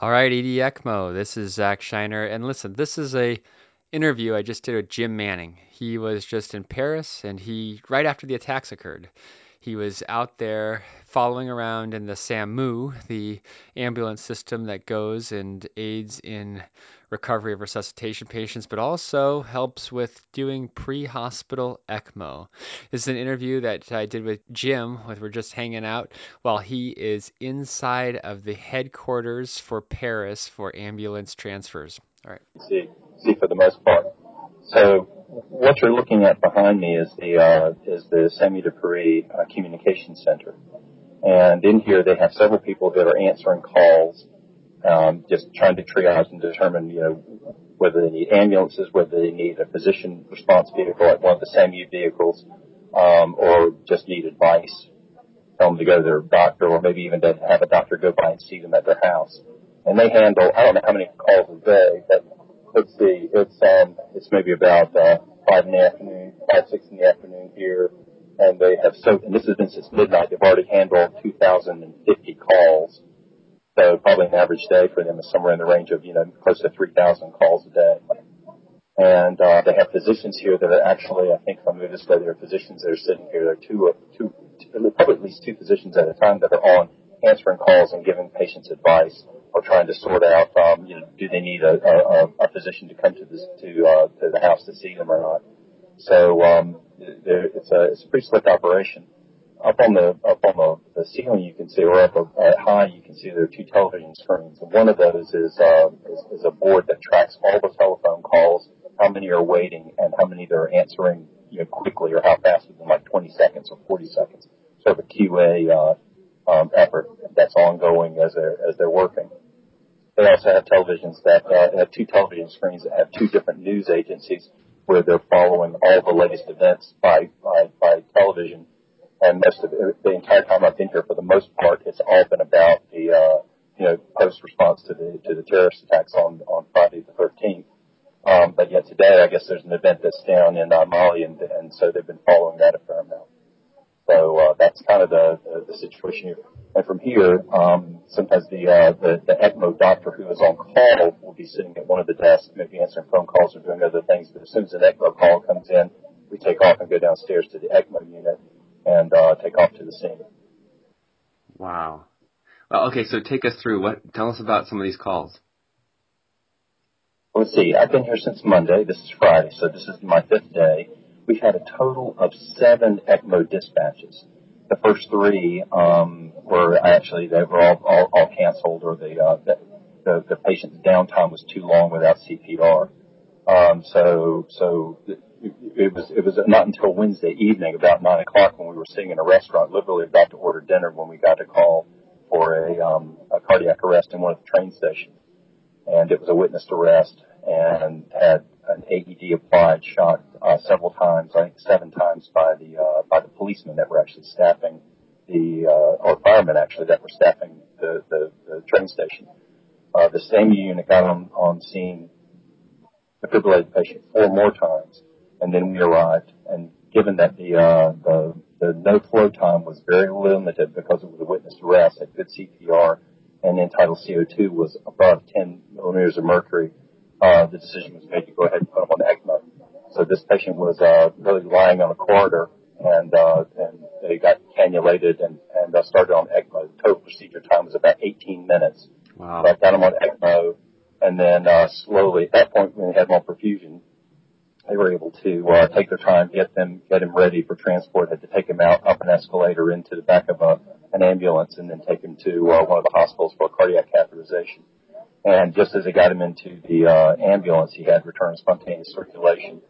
All right, ED ECMO. This is Zack Shinar, and listen, this is a interview I just did with Jim Manning. He was just in Paris, and he right after the attacks occurred, he was out there following around in the SAMU, the ambulance system that goes and aids in recovery of resuscitation patients, but also helps with doing pre hospital ECMO. This is an interview that I did with Jim, with we're just hanging out while he is inside of the headquarters for Paris for ambulance transfers. All right. See, see for the most part. So what you're looking at behind me is the uh, is the de Paris uh, Communication Center, and in here they have several people that are answering calls um, just trying to triage and determine, you know, whether they need ambulances, whether they need a physician response vehicle like one of the SAMU vehicles, um, or just need advice. Tell them to go to their doctor, or maybe even to have a doctor go by and see them at their house. And they handle, I don't know how many calls a day, but let's see, it's um, it's maybe about uh, five in the afternoon, five six in the afternoon here, and they have so, and this has been since midnight. They've already handled 2,050 calls so probably an average day for them is somewhere in the range of, you know, close to 3,000 calls a day. And uh, they have physicians here that are actually, I think if I move this way, there are physicians that are sitting here. There are two, two, two, probably at least two physicians at a time that are on answering calls and giving patients advice or trying to sort out, um, you know, do they need a, a, a physician to come to to uh, to the house to see them or not. So um, it's a it's a pretty slick operation up on the up on the, the ceiling you can see, or up at high you can see there are two television screens. And one of those is, uh, is is a board that tracks all the telephone calls, how many are waiting, and how many they're answering you know quickly, or how fast within like 20 seconds or 40 seconds. Sort of a QA uh, um, effort that's ongoing as they're as they're working. They also have televisions that uh, have two television screens that have two different news agencies where they're following all the latest events by by, by television and most of the entire time I've been here, for the most part, it's all been about the uh, you know post response to the to the terrorist attacks on on Friday the 13th. Um, but yet today, I guess there's an event that's down in uh, Mali, and, and so they've been following that a fair amount. So uh, that's kind of the, the the situation here. And from here, um, sometimes the, uh, the the ECMO doctor who is on call will be sitting at one of the desks, maybe answering phone calls or doing other things. But as soon as an ECMO call comes in, we take off and go downstairs to the ECMO unit and uh, take off to the scene. Wow. Well, okay, so take us through what. Tell us about some of these calls. Let's see. I've been here since Monday. This is Friday, so this is my fifth day. We've had a total of seven ECMO dispatches. The first three um, were actually they were all all, all canceled, or the, uh, the the the patient's downtime was too long without CPR. Um, so so it was it was not until Wednesday evening, about nine o'clock, when we were sitting in a restaurant, literally about to order dinner, when we got a call for a, um, a cardiac arrest in one of the train stations, and it was a witnessed arrest, and had an AED applied, shot uh, several times, I think seven times by the uh, by the policemen that were actually staffing the uh, or firemen actually that were staffing the the, the train station. Uh, the same unit got on on scene, defibrillated the patient four more times and then we arrived. And given that the uh, the, the no flow time was very limited because it was a witness arrest at good CPR, and tidal CO2 was above 10 millimeters of mercury, uh, the decision was made to go ahead and put him on ECMO. So this patient was uh, really lying on a corridor, and uh, and they got cannulated and and uh, started on ECMO. The total procedure time was about 18 minutes. Wow. So I got him on ECMO, and then uh, slowly at that point when we had on perfusion, they were able to uh, take their time, get them, get him ready for transport. Had to take him out up an escalator into the back of a, an ambulance, and then take him to uh, one of the hospitals for cardiac catheterization. And just as they got him into the uh, ambulance, he had return spontaneous circulation,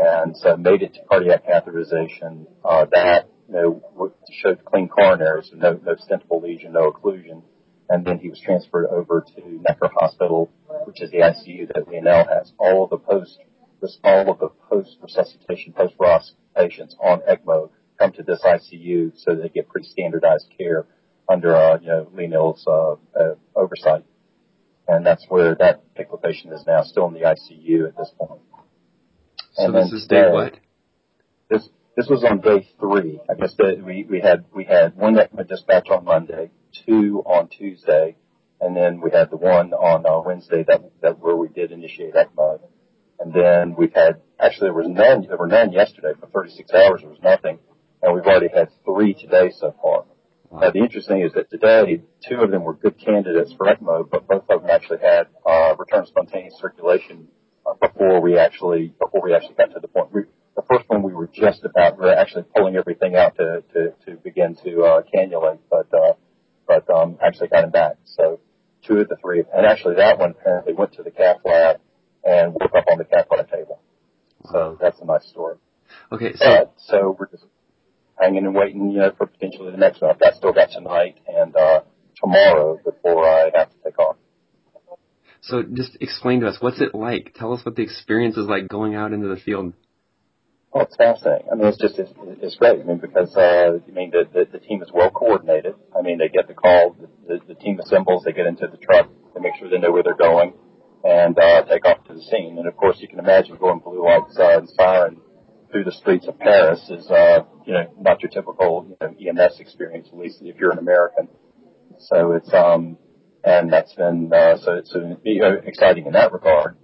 and so made it to cardiac catheterization. Uh, that you know showed clean coronaries, no, no stentable lesion, no occlusion. And then he was transferred over to Necker Hospital, which is the ICU that Lionel has. All of the post all of the post-resuscitation, post-ROSC patients on ECMO come to this ICU so they get pretty standardized care under, uh, you know, Lionel's uh, uh, oversight. And that's where that particular patient is now, still in the ICU at this point. So and this is day what? This this was on day three. I guess that we we had we had one ECMO dispatch on Monday, two on Tuesday, and then we had the one on uh, Wednesday that that where we did initiate ECMO, and then we've had actually there was none there were none yesterday for 36 hours there was nothing, and we've already had three today so far. Wow. Uh, the interesting thing is that today two of them were good candidates for ECMO, but both of them actually had uh, return spontaneous circulation before we actually before we actually got to the point. We, the first one we were just about we were actually pulling everything out to to, to begin to uh, cannulate, but uh, but um, actually got him back. So two of the three, and actually that one apparently went to the cath lab and woke up on the cath lab table. So that's a nice story. Okay, so uh, so we're just hanging and waiting, you know, for potentially the next one. I've got still got tonight and uh, tomorrow before I have to take off. So just explain to us what's it like. Tell us what the experience is like going out into the field. Oh, it's fascinating. I mean, it's just it's, it's great. I mean, because uh, I mean the, the the team is well coordinated. I mean, they get the call, the, the, the team assembles, they get into the truck, they make sure they know where they're going, and uh, take off to the scene. And of course, you can imagine going blue lights uh, and siren through the streets of Paris is uh, you know not your typical you know, EMS experience, at least if you're an American. So it's um and that's been uh, so it's uh, exciting in that regard.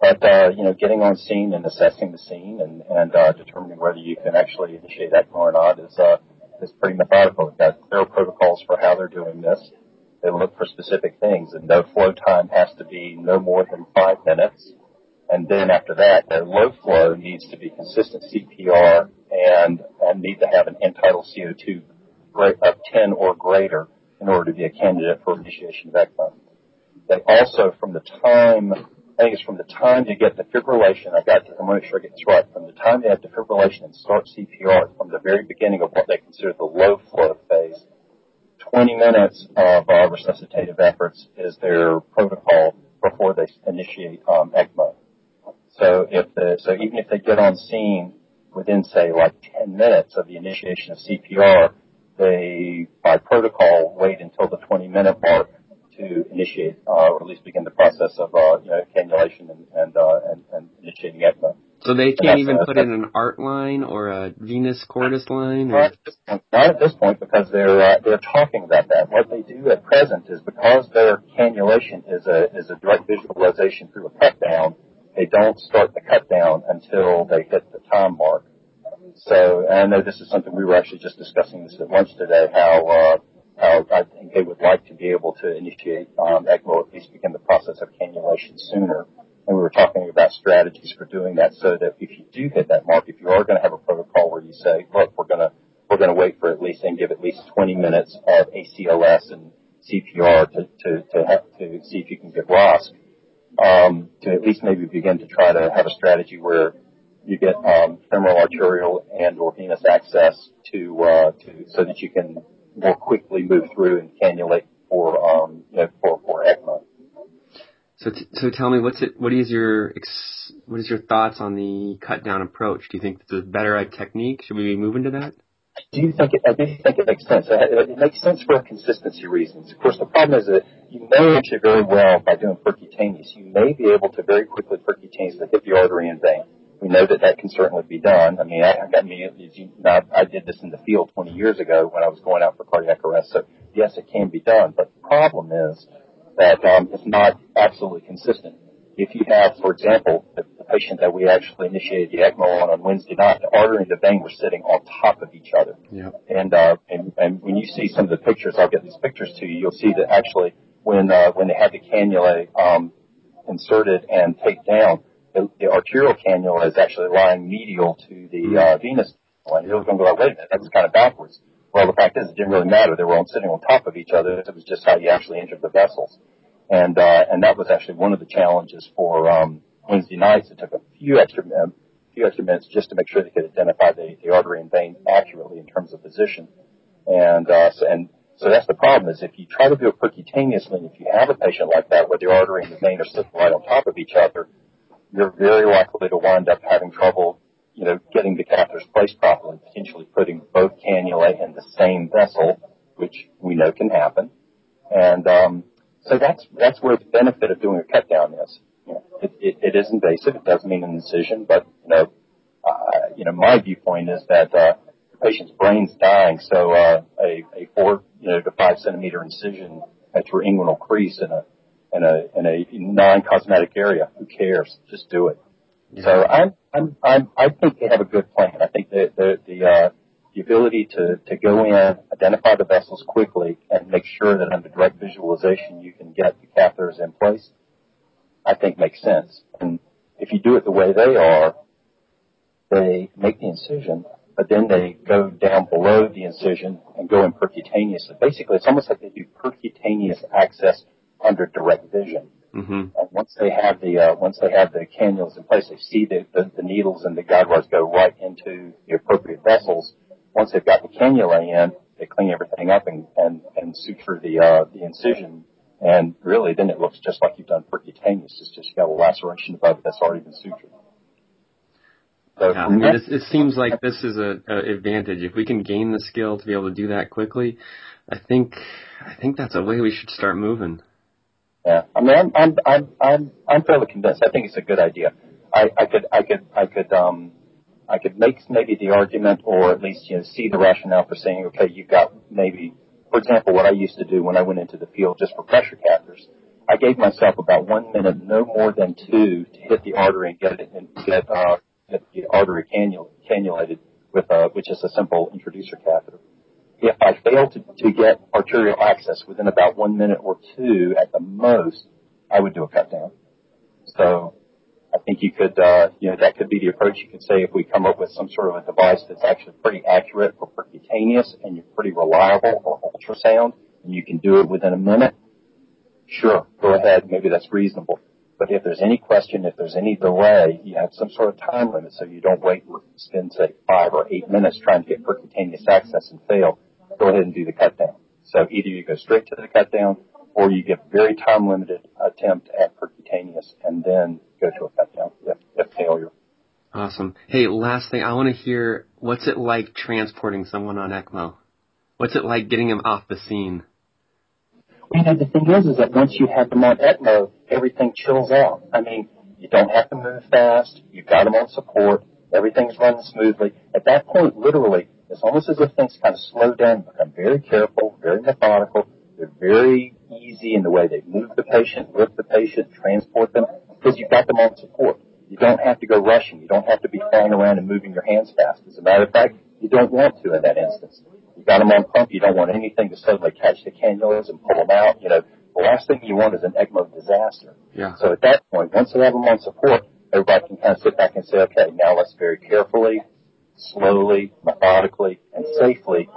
But uh, you know, getting on scene and assessing the scene and and uh, determining whether you can actually initiate that or not is uh, is pretty methodical. We've got clear protocols for how they're doing this. They look for specific things, and no flow time has to be no more than five minutes. And then after that, their low flow needs to be consistent CPR and and need to have an end tidal CO2 of 10 or greater in order to be a candidate for initiation of ECMO. They also, from the time I think it's from the time you get defibrillation, I got to, I'm going to make sure I get this right, from the time you have defibrillation and start CPR, from the very beginning of what they consider the low flow phase, 20 minutes of uh, resuscitative efforts is their protocol before they initiate um, ECMO. So if the, so even if they get on scene within say like 10 minutes of the initiation of CPR, they by protocol wait until the 20 minute mark to initiate uh, or at least begin the process of uh, you know, cannulation and and, uh, and and initiating ECMO. So they can't even put in an art line or a venous cordis line. Or? Not, at this point, not at this point because they're uh, they're talking about that. What they do at present is because their cannulation is a is a direct visualization through a cut down. They don't start the cut down until they hit the time mark. So I know this is something we were actually just discussing this at lunch today. How uh, uh, I think they would like to be able to initiate um, ECMO, at least begin the process of cannulation sooner. And we were talking about strategies for doing that so that if you do hit that mark, if you are going to have a protocol where you say, look, we're going to, we're going to wait for at least and give at least 20 minutes of ACLS and CPR to, to, to, have, to see if you can get ROSC, um, to at least maybe begin to try to have a strategy where you get um, femoral arterial and or venous access to, uh, to so that you can more quickly move through and cannulate for um, you know, for for ECMO. So, t- so tell me, what's it? What is your ex- what is your thoughts on the cut down approach? Do you think it's a better technique? Should we be moving to that? Do you think it? I do think it makes sense. It makes sense for consistency reasons. Of course, the problem is that you may actually very well by doing percutaneous, you may be able to very quickly percutaneously hit the artery and vein. We know that that can certainly be done. I mean, I, I mean, you know, I did this in the field 20 years ago when I was going out for cardiac arrest. So yes, it can be done. But the problem is that um, it's not absolutely consistent. If you have, for example, the, the patient that we actually initiated the ECMO on on Wednesday night, the artery and the vein were sitting on top of each other. Yep. And, uh, and and when you see some of the pictures, I'll get these pictures to you. You'll see that actually when uh, when they had the cannula um, inserted and taped down, the, the arterial cannula is actually lying medial to the uh, venous one. You're going to go like, wait a minute, that's kind of backwards. Well, the fact is, it didn't really matter. They were all sitting on top of each other. It was just how you actually injured the vessels, and uh, and that was actually one of the challenges for um, Wednesday nights. It took a few extra a few extra minutes just to make sure they could identify the, the artery and vein accurately in terms of position, and uh, so, and so that's the problem is if you try to do it percutaneously, and if you have a patient like that where the artery and the vein are sitting right on top of each other, you're very likely to wind up having trouble, you know, getting the catheters placed properly, potentially putting both cannulae in the same vessel, which we know can happen. And um, so that's that's where the benefit of doing a cut down is. You know, it, it, it is invasive. It does mean an incision, but you know, uh, you know, my viewpoint is that uh, the patient's brain's dying, so uh, a, a four you know to five centimeter incision at your inguinal crease in a in a in a non-cosmetic area. Who cares? Just do it. Yeah. So I'm I'm I'm I think they have a good plan. I think that the the uh, the ability to to go in, identify the vessels quickly, and make sure that under direct visualization you can get the catheters in place. I think makes sense. And if you do it the way they are, they make the incision, but then they go down below the incision and go in percutaneously. Basically, it's almost like they do percutaneous access under direct vision. Mm-hmm. And once they have the uh, once they have the cannulas in place, they see the, the, the needles and the guide wires go right into the appropriate vessels. Once they've got the cannula in, they clean everything up and and, and suture the uh, the incision. And really, then it looks just like you've done percutaneous. It's just got a laceration above it that's already been sutured. So yeah, I mean, it, it seems like this is a, a advantage. If we can gain the skill to be able to do that quickly, I think I think that's a way we should start moving. Yeah, I mean, I'm I'm I'm I'm I'm fairly convinced. I think it's a good idea. I I could I could I could um I could make maybe the argument, or at least you know see the rationale for saying, okay, you've got maybe, for example, what I used to do when I went into the field just for pressure catheters. I gave myself about one minute, no more than two, to hit the artery and get it and get uh, get the artery cannul- cannulated with a, which is a simple introducer catheter. If I fail to, get arterial access within about one minute or two at the most, I would do a cut down. So I think you could, uh, you know, that could be the approach. You could say if we come up with some sort of a device that's actually pretty accurate for percutaneous and you're pretty reliable for ultrasound and you can do it within a minute, sure, go ahead. Maybe that's reasonable. But if there's any question, if there's any delay, you have some sort of time limit so you don't wait, and spend say five or eight minutes trying to get percutaneous access and fail. Go ahead and do the cut down. So either you go straight to the cut down or you get very time limited attempt at percutaneous and then go to a cut down if, if failure. Awesome. Hey, last thing, I want to hear what's it like transporting someone on ECMO? What's it like getting them off the scene? You know, the thing is, is that once you have them on ECMO, everything chills out. I mean, you don't have to move fast. You've got them on support. Everything's running smoothly. At that point, literally, it's almost as if things kind of slow down, become very careful, very methodical. They're very easy in the way they move the patient, lift the patient, transport them, because you've got them on support. You don't have to go rushing. You don't have to be flying around and moving your hands fast. As a matter of fact, you don't want to in that instance. You've got them on pump. You don't want anything to suddenly catch the cannulas and pull them out. You know, the last thing you want is an ECMO disaster. Yeah. So at that point, once they have them on support, everybody can kind of sit back and say, okay, now let's very carefully, slowly, methodically, and safely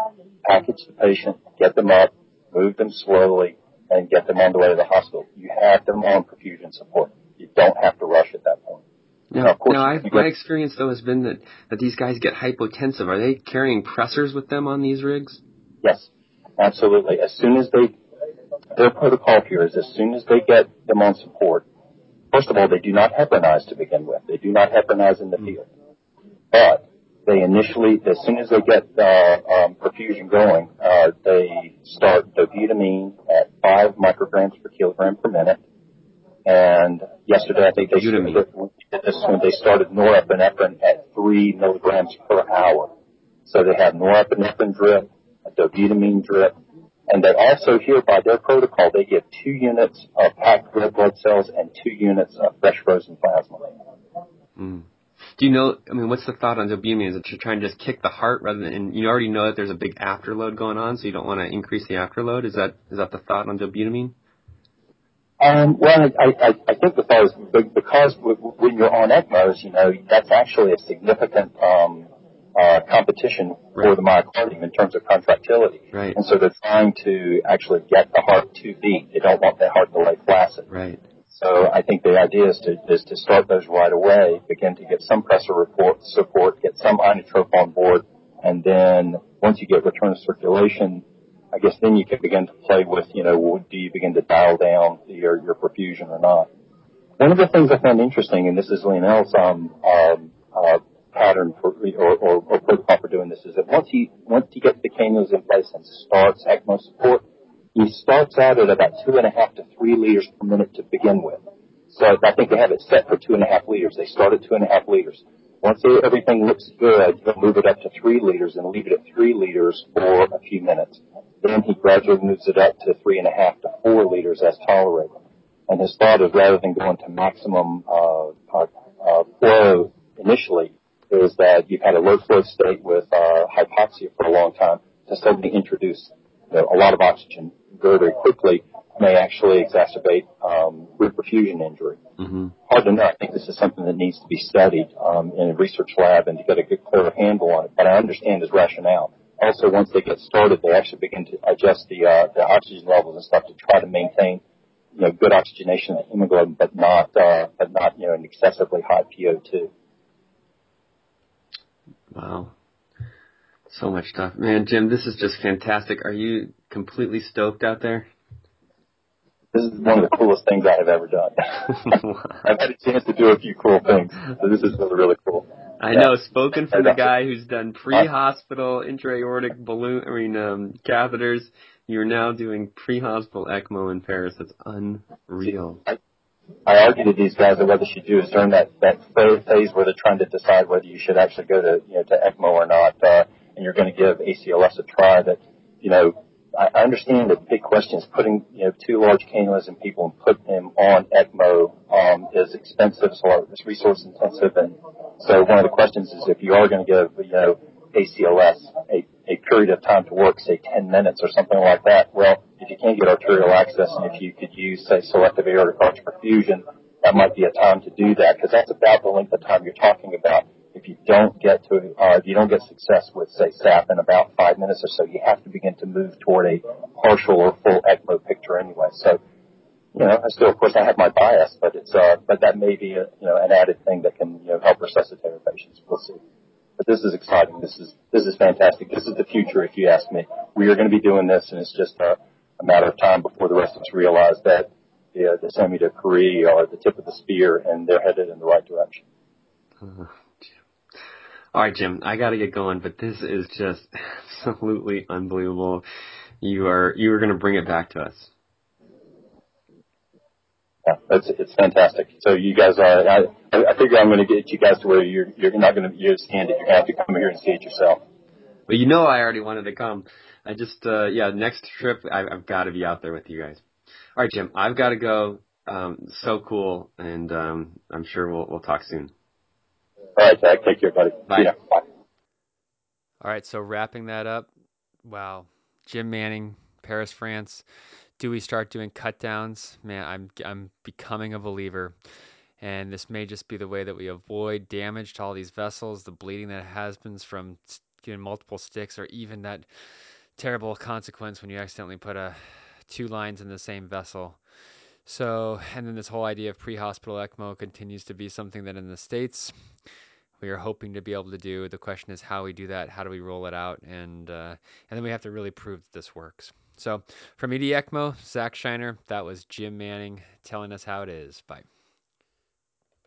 package the patient, get them up, move them slowly, and get them on the way to the hospital. You have them on perfusion support. You don't have to rush at that point. No, now, no I, my experience though has been that, that these guys get hypotensive. Are they carrying pressors with them on these rigs? Yes, absolutely. As soon as they, their protocol here is as soon as they get them on support, first of all, they do not heparinize to begin with. They do not heparinize in the mm. field. But they initially, as soon as they get uh, um, perfusion going, uh, they start dobutamine at 5 micrograms per kilogram per minute. And yesterday, I think they this when they started norepinephrine at three milligrams per hour. So they have norepinephrine drip, a dobutamine drip, and they also here by their protocol they give two units of packed red blood cells and two units of fresh frozen plasma. Mm. Do you know? I mean, what's the thought on dobutamine? Is that you're trying to just kick the heart rather than? And you already know that there's a big afterload going on, so you don't want to increase the afterload. Is that is that the thought on dobutamine? Um, well, I, I, I think the thought is because when you're on ECMOs, you know, that's actually a significant um, uh, competition right. for the myocardium in terms of contractility. Right. And so they're trying to actually get the heart to beat. They don't want the heart to lay flaccid. Right. So I think the idea is to start those right away, begin to get some pressor report, support, get some inotrope on board, and then once you get return of circulation, I guess then you can begin to play with, you know, do you begin to dial down your, your perfusion or not? One of the things I found interesting, and this is Lionel's um, um, uh, pattern for, or, protocol for doing this, is that once he once he gets the cannulas in place and starts ECMO support, he starts out at about two and a half to three liters per minute to begin with. So I think they have it set for two and a half liters. They start at two and a half liters. Once everything looks good, he'll move it up to three liters and leave it at three liters for a few minutes. Then he gradually moves it up to three and a half to four liters as tolerated. And his thought is rather than going to maximum uh, uh, uh, flow initially, is that you've had a low flow state with uh, hypoxia for a long time to suddenly introduce a lot of oxygen very, very quickly may actually exacerbate um, reperfusion injury. Mm-hmm. Hard to know. I think this is something that needs to be studied um, in a research lab and to get a good, clear handle on it. But I understand his rationale. Also, once they get started, they actually begin to adjust the uh, the oxygen levels and stuff to try to maintain you know good oxygenation of the hemoglobin, but not uh, but not you know an excessively high PO2. Wow. So much stuff. Man, Jim, this is just fantastic. Are you completely stoked out there? This is one of the coolest things I have ever done. I've had a chance to do a few cool things, so this is really, really cool. I know, spoken from the guy who's done pre-hospital intra-aortic balloon, I mean, um, catheters. You're now doing pre-hospital ECMO in Paris. That's unreal. I, I argue to these guys that what they should do is during that, that phase where they're trying to decide whether you should actually go to, you know, to ECMO or not, uh, and you're going to give ACLS a try that, you know, I understand the big question is putting, you know, two large cannulas in people and putting them on ECMO um, is expensive, so it's resource intensive. And so one of the questions is if you are going to give, you know, ACLS a, a period of time to work, say 10 minutes or something like that, well, if you can't get arterial access and if you could use, say, selective aortic arch perfusion, that might be a time to do that because that's about the length of time you're talking about if you don't get to, uh, if you don't get success with, say, SAP in about five minutes or so, you have to begin to move toward a partial or full ECMO picture anyway. So, you know, I still, of course, I have my bias, but it's, uh, but that may be, a, you know, an added thing that can, you know, help resuscitate our patients. We'll see. But this is exciting. This is, this is fantastic. This is the future, if you ask me. We are going to be doing this, and it's just a, a matter of time before the rest of us realize that the, uh, the SAMU de Paris are the tip of the spear, and they're headed in the right direction. All right, Jim, I got to get going, but this is just absolutely unbelievable. You are you are going to bring it back to us. Yeah, it's it's fantastic. So you guys are. I, I figure I'm going to get you guys to where you're you're not going to you stand it. You're going to have to come here and see it yourself. Well, you know, I already wanted to come. I just uh yeah, next trip I, I've got to be out there with you guys. All right, Jim, I've got to go. Um, so cool, and um, I'm sure we'll we'll talk soon. All right, Zach. Take care, buddy. Bye. Yeah, bye. All right, so wrapping that up, wow, Jim Manning, Paris, France. Do we start doing cut downs? Man, I'm I'm becoming a believer. And this may just be the way that we avoid damage to all these vessels, the bleeding that has been from getting multiple sticks, or even that terrible consequence when you accidentally put a two lines in the same vessel. So, and then this whole idea of pre-hospital ECMO continues to be something that in the states we are hoping to be able to do. The question is how we do that, how do we roll it out, and uh, and then we have to really prove that this works. So, from ED ECMO, Zack Shinar, that was Jim Manning telling us how it is. Bye.